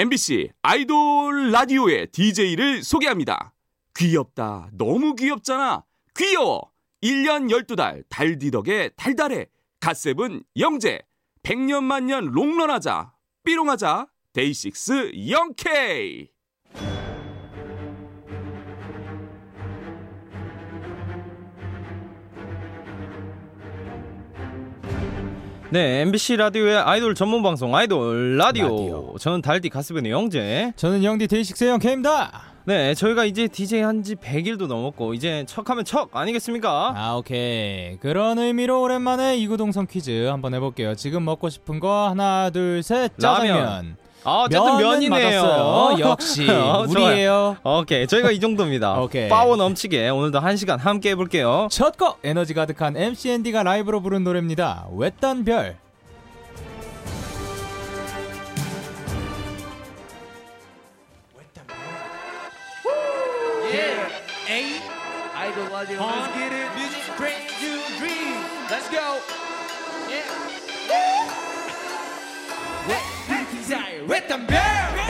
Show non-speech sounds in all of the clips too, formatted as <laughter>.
MBC 아이돌 라디오의 DJ를 소개합니다. 귀엽다. 너무 귀엽잖아. 귀여워. 1년 12달 달디덕에 달달해. 갓셉은 영재. 100년 만년 롱런하자. 삐롱하자. 데이식스 영케이. 네, MBC 라디오의 아이돌 전문 방송 아이돌 라디오. 라디오. 저는 달디 갓세븐의 영재. 저는 영디 데이식스 영케입니다. 네, 저희가 이제 DJ 한 지 100일도 넘었고 이제 척하면 척 아니겠습니까? 아 오케이 그런 의미로 오랜만에 이구동성 퀴즈 한번 해볼게요. 지금 먹고 싶은 거 하나 둘 셋 짜장면. 라면. 아, 어쨌든 면은 면이네요. 맞았어요. 역시 <laughs> 어. 우리예요. 오케이, 저희가 이 정도입니다. 오케이. 파워 넘치게 오늘도 한 시간 함께 해볼게요. 첫 곡 에너지 가득한 MC 앤디가 라이브로 부른 노래입니다. 외딴 별. Idol audio. Let's get it. Music brings you dreams. Let's go. 우리 desire.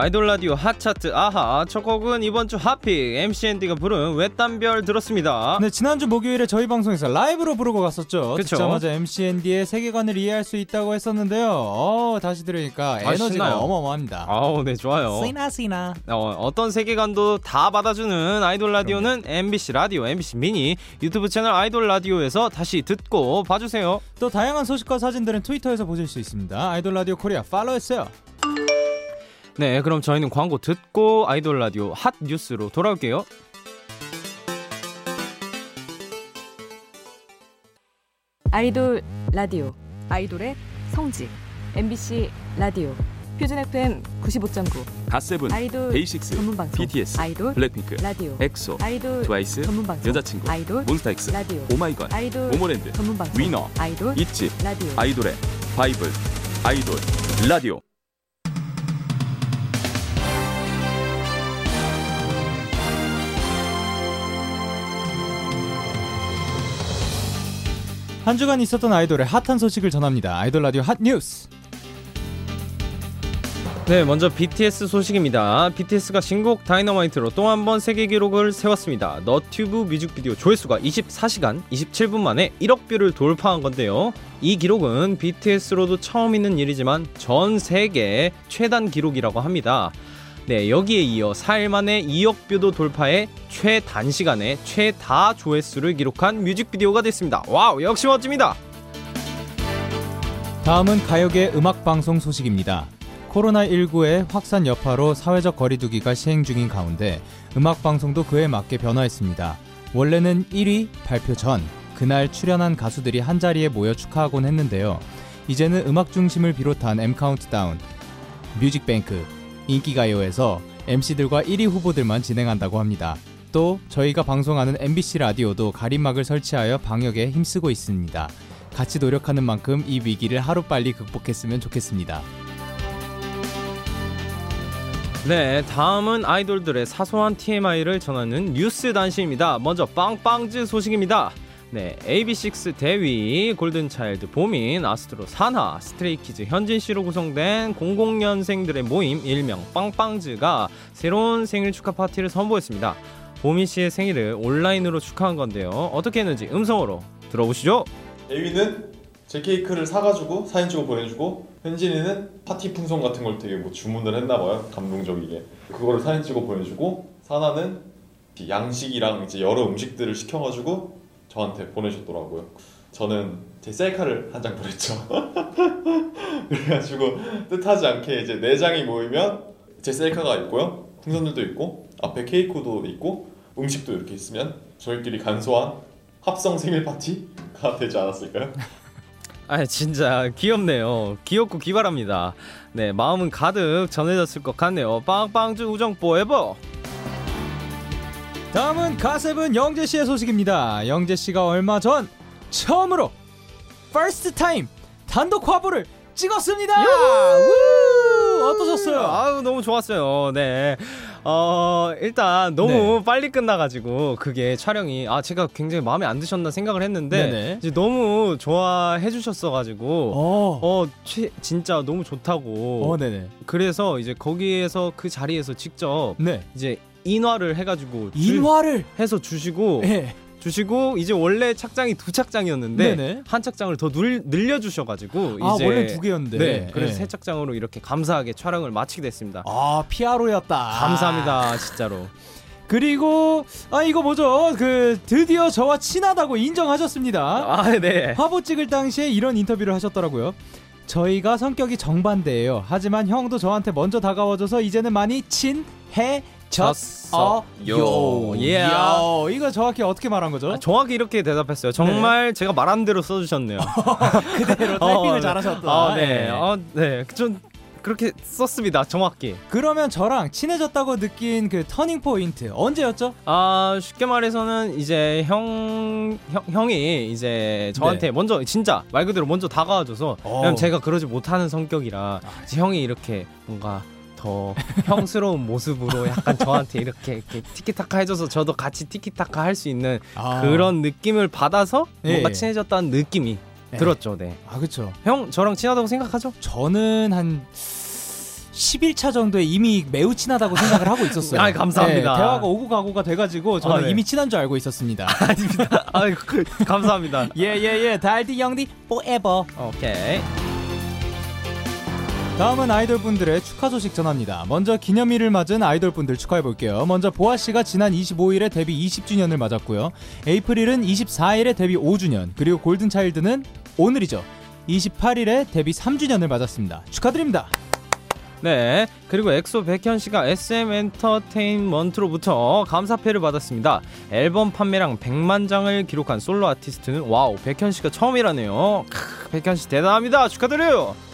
아이돌 라디오 hot chart 아하 첫 곡은 이번 주 hot pick MC 앤디가 부른 외딴별 들었습니다. 네 지난주 목요일에 저희 방송에서 라이브로 부르고 갔었죠. 그쵸. 듣자마자 MC 앤디의 세계관을 이해할 수 있다고 했었는데요. 어 다시 들으니까 에너지가 신나요. 어마어마합니다. 아우 네 좋아요. 신나 신나. 어, 어떤 세계관도 다 받아주는 아이돌 라디오는 MBC 라디오, MBC 미니 유튜브 채널 아이돌 라디오에서 다시 듣고 봐주세요. 또 다양한 소식과 사진들은 트위터에서 보실 수 있습니다. 아이돌 라디오 코리아 팔로우했어요. 네, 그럼 저희는 광고 듣고 아이돌 라디오 핫 뉴스로 돌아올게요. 아이돌 라디오 아이돌의 성지 MBC 라디오 표준 FM 95.9 갓세븐, 아이돌 데이식스, 전문 방송 BTS, 아이돌 블랙핑크, 라디오 엑소, 아이돌 트와이스, 전문 방송 여자친구, 아이돌 몬스타엑스, 라디오 오마이걸, 아이돌 모모랜드, 전문 방송 위너, 아이돌 있지, 라디오 아이돌의 바이블, 아이돌 라디오. 한 주간 있었던 아이돌의 핫한 소식을 전합니다. 아이돌 라디오 핫 뉴스. 네, 먼저 BTS 소식입니다. BTS가 신곡 다이너마이트로 또 한 번 세계 기록을 세웠습니다. 너튜브 뮤직비디오 조회수가 24시간 27분 만에 1억 뷰를 돌파한 건데요. 이 기록은 BTS로도 처음 있는 일이지만 전 세계 최단 기록이라고 합니다. 네, 여기에 이어 4일 만에 2억 뷰도 돌파해 최단시간에 최다 조회수를 기록한 뮤직비디오가 됐습니다. wow, 역시 멋집니다. 다음은 가요계 음악 방송 소식입니다. 코로나19의 확산 여파로 사회적 거리두기가 시행 중인 가운데 음악 방송도 그에 맞게 변화했습니다. 원래는 1위 발표 전 그날 출연한 가수들이 한 자리에 모여 축하하곤 했는데요. 이제는 음악 중심을 비롯한 M 카운트다운, 뮤직뱅크, 인기가요에서 MC들과 1위 후보들만 진행한다고 합니다. 또 저희가 방송하는 MBC 라디오도 가림막을 설치하여 방역에 힘쓰고 있습니다. 같이 노력하는 만큼 이 위기를 하루빨리 극복했으면 좋겠습니다. 네, 다음은 아이돌들의 사소한 TMI를 전하는 뉴스 단신입니다. 먼저 빵빵즈 소식입니다. 네, AB6IX 대휘, 골든차일드 보민, 아스트로 산하, 스트레이키즈 현진 씨로 구성된 00년생들의 모임 일명 빵빵즈가 새로운 생일 축하 파티를 선보였습니다. 보민 씨의 생일을 온라인으로 축하한 건데요. 어떻게 했는지 음성으로 들어보시죠. 대휘는 제 케이크를 사가지고 사진 찍어 보내주고 현진이는 파티 풍선 같은 걸 되게 뭐 주문을 했나봐요 감동적이게 그거를 사진 찍어 보내주고 사나는 양식이랑 이제 여러 음식들을 시켜가지고 저한테 보내줬더라고요 저는 제 셀카를 한 장 보냈죠 <laughs> 그래가지고 뜻하지 않게 이제 네 장이 모이면 제 셀카가 있고요 풍선들도 있고 앞에 케이크도 있고 음식도 이렇게 있으면 저희끼리 간소한 합성 생일 파티가 되지 않았을까요? <laughs> 아 진짜 귀엽네요. 귀엽고 기발합니다. 네 마음은 가득 전해졌을 것 같네요. 빵빵즈 우정 포에버. 다음은 가세븐 영재 씨의 소식입니다. 영재 씨가 얼마 전 처음으로 first time 단독 화보를 찍었습니다. 우! 어떠셨어요? 아 너무 좋았어요. 네. 어, 일단 너무 네. 빨리 끝나가지고 그게 촬영이 아 제가 굉장히 마음에 안 드셨나 생각을 했는데 네네. 이제 너무 좋아해 주셨어가지고 어. 어 최, 진짜 너무 좋다고 어, 네네. 그래서 이제 거기에서 그 자리에서 직접 네. 이제 인화를 해가지고 주- 인화를 해서 주시고 예. 주시고 이제 원래 착장이 두 착장이었는데 네네. 한 착장을 더 늘, 늘려주셔가지고 아, 이제 원래 두 개였는데. 네, 그래서 예. 세 착장으로 이렇게 감사하게 촬영을 마치게 됐습니다. 아, 피아로였다. 감사합니다, 진짜로. 그리고 아 이거 뭐죠? 그 드디어 저와 친하다고 인정하셨습니다. 아, 네. 화보 찍을 당시에 이런 인터뷰를 하셨더라고요. 저희가 성격이 정반대예요. 하지만 형도 저한테 먼저 다가와줘서 이제는 많이 친해 졌어요. 요. 예. 야, 이거 정확히 어떻게 말한 거죠? 아, 정확히 이렇게 대답했어요. 정말 제가 말한 대로 써주셨네요. <laughs> 그대로 타이핑을 네. 잘하셨다. 아, 네. 예. 아, 네. 좀 그렇게 썼습니다. 정확히. 그러면 저랑 친해졌다고 느낀 그 터닝 포인트 언제였죠? 아 쉽게 말해서는 이제 형, 형 형이 이제 저한테 네. 먼저 진짜 말 그대로 먼저 다가와줘서 어. 왜냐면 제가 그러지 못하는 성격이라 이제 형이 이렇게 뭔가 더 형스러운 모습으로 약간 저한테 이렇게, 이렇게 티키타카 해줘서 저도 같이 티키타카 할 수 있는 아. 그런 느낌을 받아서 예. 뭔가 친해졌다는 느낌이 네. 들었죠. 네. 아 그렇죠. 형 저랑 친하다고 생각하죠? 저는 한 11차 정도에 이미 매우 친하다고 생각을 하고 있었어요. <laughs> 아이, 감사합니다. 네, 대화가 오고 가고가 돼가지고 저는 아, 네. 이미 친한 줄 알고 있었습니다. <laughs> 아닙니다. 아유, 그, 감사합니다. 예 예 예 <laughs> 달디 영디 forever. 오케이. 다음은 아이돌 분들의 축하 소식 전합니다. 먼저 기념일을 맞은 아이돌 분들 축하해 볼게요. 먼저 보아 씨가 지난 25일에 데뷔 20주년을 맞았고요. 에이프릴은 24일에 데뷔 5주년, 그리고 골든 차일드는 오늘이죠. 28일에 데뷔 3주년을 맞았습니다. 축하드립니다. 네. 그리고 엑소 백현 씨가 SM 엔터테인먼트로부터 감사패를 받았습니다. 앨범 판매량 100만 장을 기록한 솔로 아티스트는 와우, 백현 씨가 처음이라네요. 크, 백현 씨 대단합니다. 축하드려요.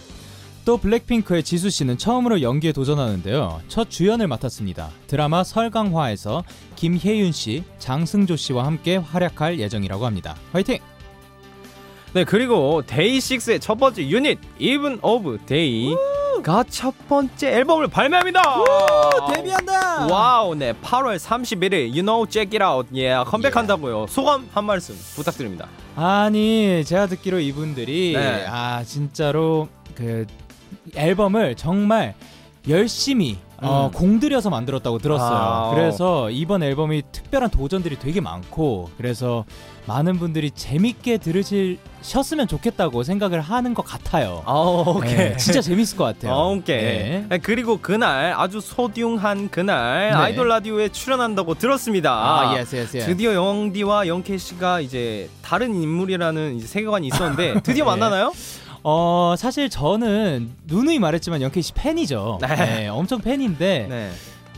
또 블랙핑크의 지수 씨는 처음으로 연기에 도전하는데요. 첫 주연을 맡았습니다. 드라마 설강화에서 김혜윤 씨, 장승조 씨와 함께 활약할 예정이라고 합니다. 화이팅! 네, 그리고 데이식스의 첫 번째 유닛 Even of Day가 첫 번째 앨범을 발매합니다. 데뷔한다! 와우, 네, 8월 31일 you know check it out, 예, 컴백한다고요. 소감 한 말씀 부탁드립니다. 아니 제가 듣기로 이분들이 네. 아 진짜로 그 앨범을 정말 열심히 어, 음. 공들여서 만들었다고 들었어요. 아. 그래서 이번 앨범이 특별한 도전들이 되게 많고 그래서 많은 분들이 재밌게 들으셨으면 좋겠다고 생각을 하는 것 같아요. 아, 오케이. 네, 진짜 재밌을 것 같아요. 어, 오케이. 네. 네, 그리고 그날 아주 소중한 그날 네. 아이돌 라디오에 출연한다고 들었습니다. 아, yes yes yes. 드디어 영디와 영케이 씨가 이제 다른 인물이라는 이제 세계관이 있었는데 <laughs> 드디어 네. 만나나요? 어 사실 저는 누누이 말했지만 영케이 씨 팬이죠. <laughs> 네. 네, 엄청 팬인데 네.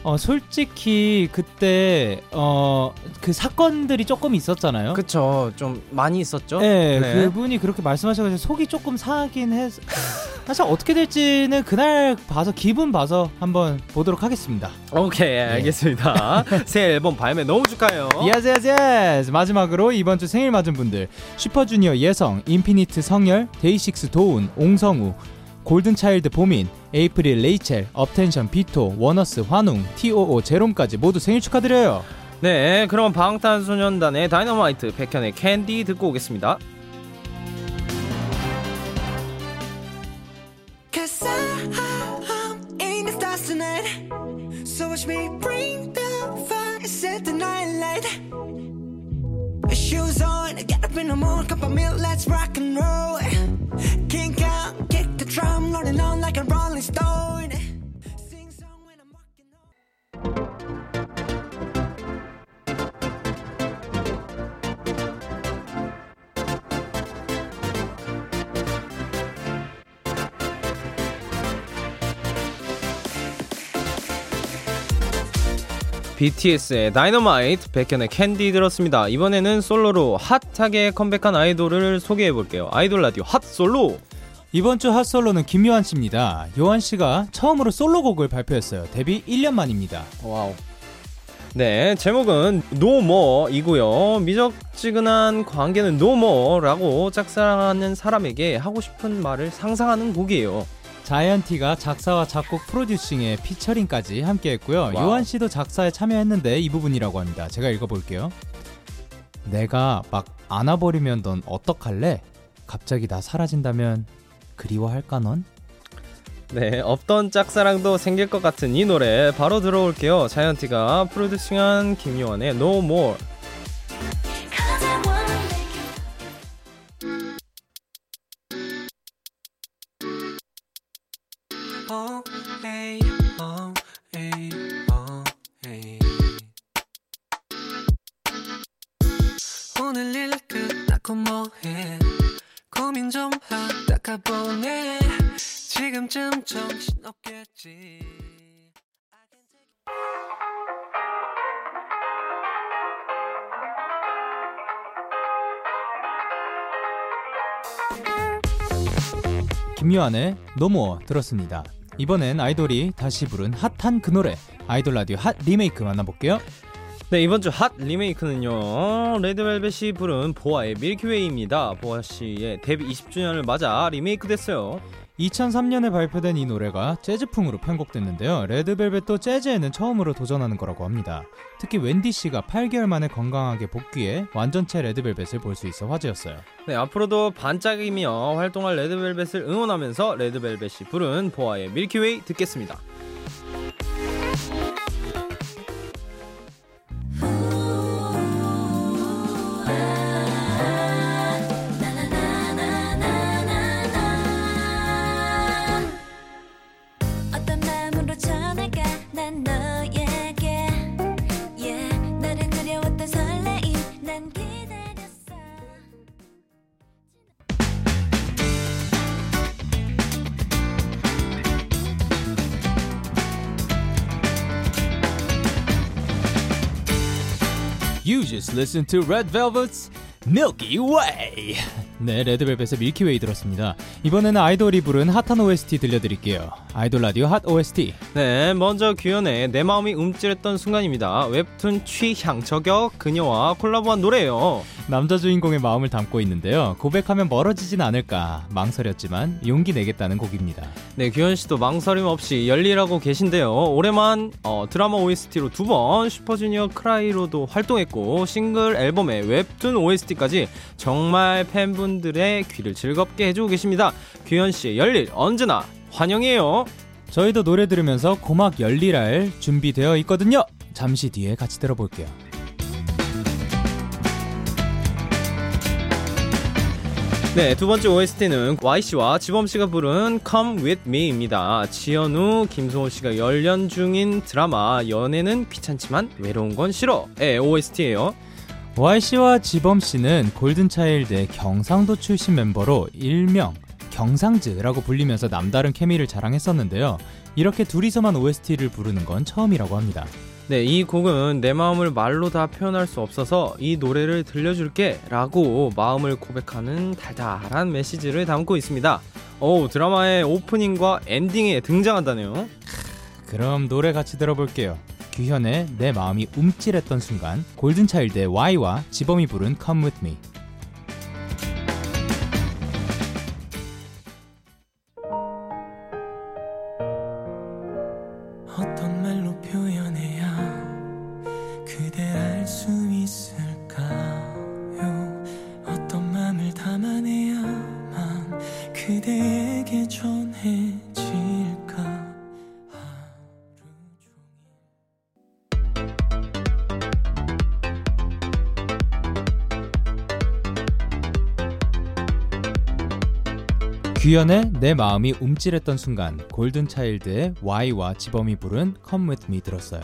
어 솔직히 그때 어 그 사건들이 조금 있었잖아요. 그쵸. 좀 많이 있었죠? 네, 네. 그분이 그렇게 말씀하셔가지고 속이 조금 상하긴 해서 사실 어떻게 될지는 그날 봐서 기분 봐서 한번 보도록 하겠습니다. 오케이, 알겠습니다. <laughs> 새 앨범 발매 너무 축하해요. yes yes yes 마지막으로 이번 주 생일 맞은 분들 슈퍼주니어 예성, 인피니트 성열, 데이식스 도운, 옹성우, 골든차일드 보민, 에이프릴 레이첼, 업텐션 비토, 원어스 환웅, TOO 제롬까지 모두 생일 축하드려요. 네, 그럼 방탄소년단의 다이너마이트 백현의 캔디 듣고 오겠습니다. animal, cup of milk, let's rock and roll. BTS의 다이너마이트, 백현의 캔디 들었습니다. 이번에는 솔로로 hot하게 컴백한 아이돌을 소개해 볼게요. 아이돌 라디오 핫 솔로. 이번 주 핫 솔로는 김요한 씨입니다. 요한 씨가 처음으로 솔로곡을 발표했어요. 데뷔 1년 만입니다. 와우. 네, 제목은 No More이고요. 미적지근한 관계는 No More라고 짝사랑하는 사람에게 하고 싶은 말을 상상하는 곡이에요. 자이언티가 작사와 작곡 프로듀싱에 피처링까지 함께했고요. 요한 씨도 작사에 참여했는데 이 부분이라고 합니다. 제가 읽어볼게요. 내가 막 안아버리면 넌 어떡할래? 갑자기 나 사라진다면 그리워할까 넌? 네, 없던 짝사랑도 생길 것 같은 이 노래 바로 들어올게요. 자이언티가 프로듀싱한 김요한의 No More. 오늘 일 끝나고 뭐해? 고민 좀 하다가 보내. 지금쯤 정신 없겠지. 김요한의 노모어 들었습니다. 이번엔 아이돌이 다시 부른 핫한 그 노래 아이돌 라디오 핫 리메이크 만나볼게요. 네, 이번 주 핫 리메이크는요. 레드벨벳이 부른 보아의 Milky Way입니다. 보아 씨의 데뷔 20주년을 맞아 리메이크 됐어요. 2003년에 발표된 이 노래가 재즈풍으로 편곡됐는데요. 레드벨벳도 재즈에는 처음으로 도전하는 거라고 합니다. 특히 웬디 씨가 8개월 만에 건강하게 복귀해 완전체 레드벨벳을 볼 수 있어 화제였어요. 네, 앞으로도 반짝이며 활동할 레드벨벳을 응원하면서 레드벨벳이 부른 보아의 Milky Way 듣겠습니다. Just listen to Red Velvet's Milky Way. 네, 레드벨벳의 Milky Way 들었습니다. 이번에는 아이돌이 부른 hot한 OST 들려드릴게요. 아이돌 라디오 핫 OST. 네, 먼저 규현의 내 마음이 움찔했던 순간입니다. 웹툰 취향 저격 그녀와 콜라보한 노래예요. 남자 주인공의 마음을 담고 있는데요. 고백하면 멀어지진 않을까 망설였지만 용기 내겠다는 곡입니다. 네, 규현 씨도 망설임 없이 열일하고 계신데요. 올해만 어, 드라마 OST로 두 번 슈퍼주니어 KRY로도 활동했고 싱글 앨범의 웹툰 OST까지 정말 팬분들의 귀를 즐겁게 해주고 계십니다. 규현 씨의 열일 언제나 환영이에요. 저희도 노래 들으면서 고막 열일할 준비되어 있거든요. 잠시 뒤에 같이 들어볼게요. 네, 두 번째 OST는 Y씨와 지범씨가 부른 Come With Me입니다. 지연우, 김소호 씨가 열연 중인 드라마 연애는 귀찮지만 외로운 건 싫어의 OST예요. Y씨와 지범씨는 골든차일드의 경상도 출신 멤버로 일명 경상즈라고 불리면서 남다른 케미를 자랑했었는데요. 이렇게 둘이서만 OST를 부르는 건 처음이라고 합니다. 네, 이 곡은 내 마음을 말로 다 표현할 수 없어서 이 노래를 들려줄게 라고 마음을 고백하는 달달한 메시지를 담고 있습니다. 오, 드라마의 오프닝과 엔딩에 등장한다네요. 그럼 노래 같이 들어볼게요. 규현의 내 마음이 움찔했던 순간, 골든차일드의 Y와 지범이 부른 Come With Me. 규현의 내 마음이 움찔했던 순간, 골든차일드의 Y와 지범이 부른 Come With Me 들었어요.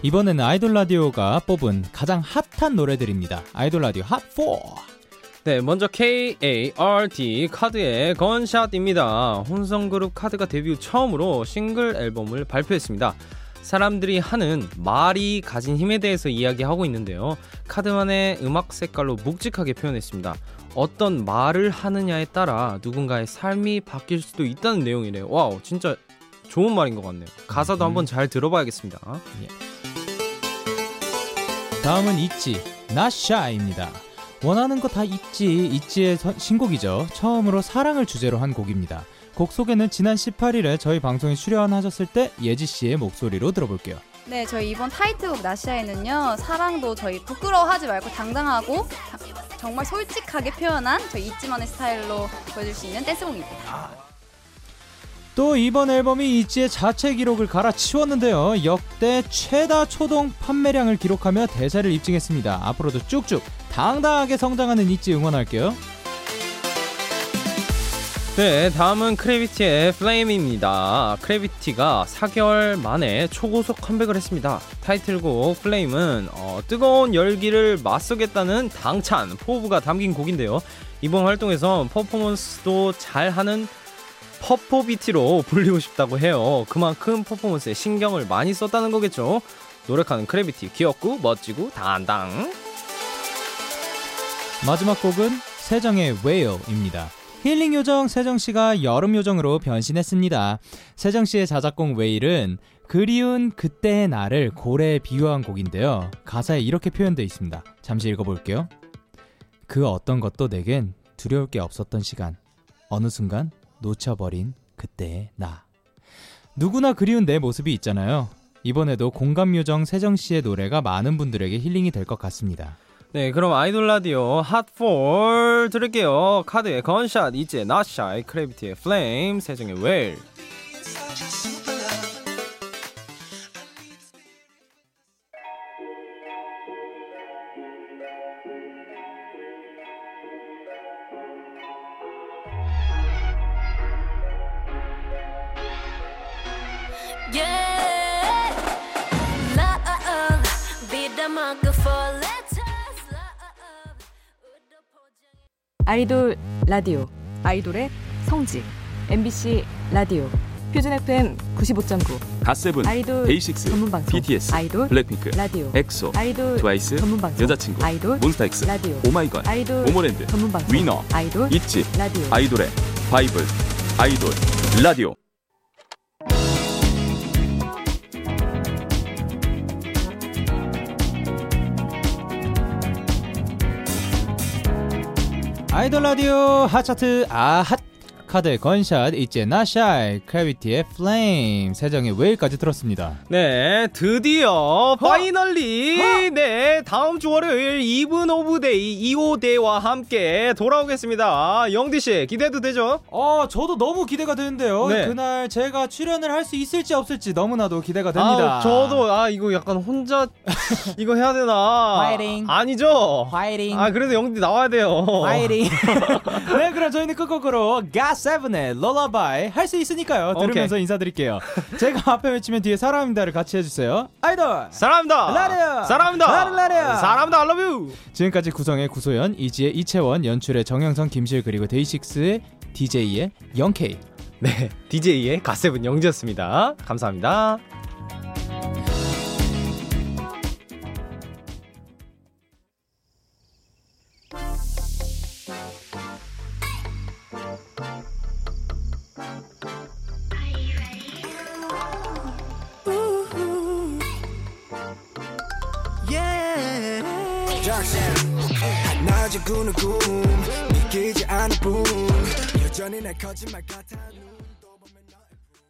이번에는 아이돌 라디오가 뽑은 가장 핫한 노래들입니다. 아이돌 라디오 핫4! 네, 먼저 KART 카드의 건샷입니다. 혼성 그룹 카드가 데뷔 후 처음으로 싱글 앨범을 발표했습니다. 사람들이 하는 말이 가진 힘에 대해서 이야기하고 있는데요. 카드만의 음악 색깔로 묵직하게 표현했습니다. 어떤 말을 하느냐에 따라 누군가의 삶이 바뀔 수도 있다는 내용이래요. 와우, 진짜 좋은 말인 것 같네요. 가사도 한번 잘 들어봐야겠습니다. 다음은 있지, Not Shy입니다. 원하는 거 다 있지, 있지의 선- 신곡이죠. 처음으로 사랑을 주제로 한 곡입니다. 곡 소개는 지난 18일에 저희 방송에 출연하셨을 때 예지 씨의 목소리로 들어볼게요. 네, 저희 이번 타이틀곡 Not Shy에는요, 사랑도 저희 부끄러워하지 말고 당당하고 다- 정말 솔직하게 표현한 저희 있지만의 스타일로 보여줄 수 있는 댄스곡입니다. 또 이번 앨범이 있지의 자체 기록을 갈아치웠는데요. 역대 최다 초동 판매량을 기록하며 대세를 입증했습니다. 앞으로도 쭉쭉 당당하게 성장하는 있지 응원할게요. 네, 다음은 크래비티의 Flame입니다. 크래비티가 4개월 만에 초고속 컴백을 했습니다. 타이틀곡 Flame은 어, 뜨거운 열기를 맞서겠다는 당찬 포부가 담긴 곡인데요. 이번 활동에서 퍼포먼스도 잘하는 퍼포비티로 불리고 싶다고 해요. 그만큼 퍼포먼스에 신경을 많이 썼다는 거겠죠. 노력하는 크래비티 귀엽고 멋지고 당당. 마지막 곡은 세정의 Whale입니다. 힐링 요정 세정 씨가 여름 요정으로 변신했습니다. 세정 씨의 자작곡 Whale은 그리운 그때의 나를 고래에 비유한 곡인데요. 가사에 이렇게 표현되어 있습니다. 잠시 읽어볼게요. 그 어떤 것도 내겐 두려울 게 없었던 시간. 어느 순간 놓쳐버린 그때의 나. 누구나 그리운 내 모습이 있잖아요. 이번에도 공감 요정 세정 씨의 노래가 많은 분들에게 힐링이 될 것 같습니다. 네, 그럼 아이돌 라디오 핫차트 들을게요. 카드의 Gunshot, 있지의 Not Shy, 크래비티의 Flame, 세정의 Whale. Yeah, 아이돌 라디오 아이돌의 성지 MBC 라디오 표준 FM 95.9 갓세븐, 아이돌 데이식스, 전문 방송 BTS, 아이돌 블랙핑크, 라디오 엑소, 아이돌 트와이스, 전문 방송 여자친구, 아이돌 몬스타엑스, 라디오 오마이걸, 아이돌 모모랜드, 전문 방송 위너, 아이돌 있지, 라디오 아이돌의 바이블, 아이돌 라디오. 아이돌 라디오 핫차트 아핫 카드의 Gunshot 있지의 Not Shy 크래비티의 Flame 세정의 Whale까지 들었습니다. 네, 드디어 finally 네 다음 주 월요일 Even of Day 2호 대와 함께 돌아오겠습니다. 영디 씨 기대도 되죠? 어 저도 너무 기대가 되는데요. 네. 그날 제가 출연을 할 수 있을지 없을지 너무나도 기대가 됩니다. 아, 저도 아 이거 약간 혼자 <laughs> 이거 해야 되나? 파이팅. 아니죠. 파이팅. 아 그래도 영디 나와야 돼요. 파이팅. <laughs> 네 그럼 저희는 끝곡으로 갓세븐의 Lullaby 할 수 있으니까요. 들으면서 인사드릴게요. 제가 <laughs> 앞에 외치면 뒤에 사람입니다를 같이 해주세요. 아이돌. 사랑합니다. 라디오. 사랑합니다. 라디오. 사랑합니다. I love you. 지금까지 구성의 구소연, 이지의 이채원, 연출의 정영선, 김실 그리고 데이식스의 DJ의 영케이. 네, DJ의 가세븐 영지였습니다. 감사합니다.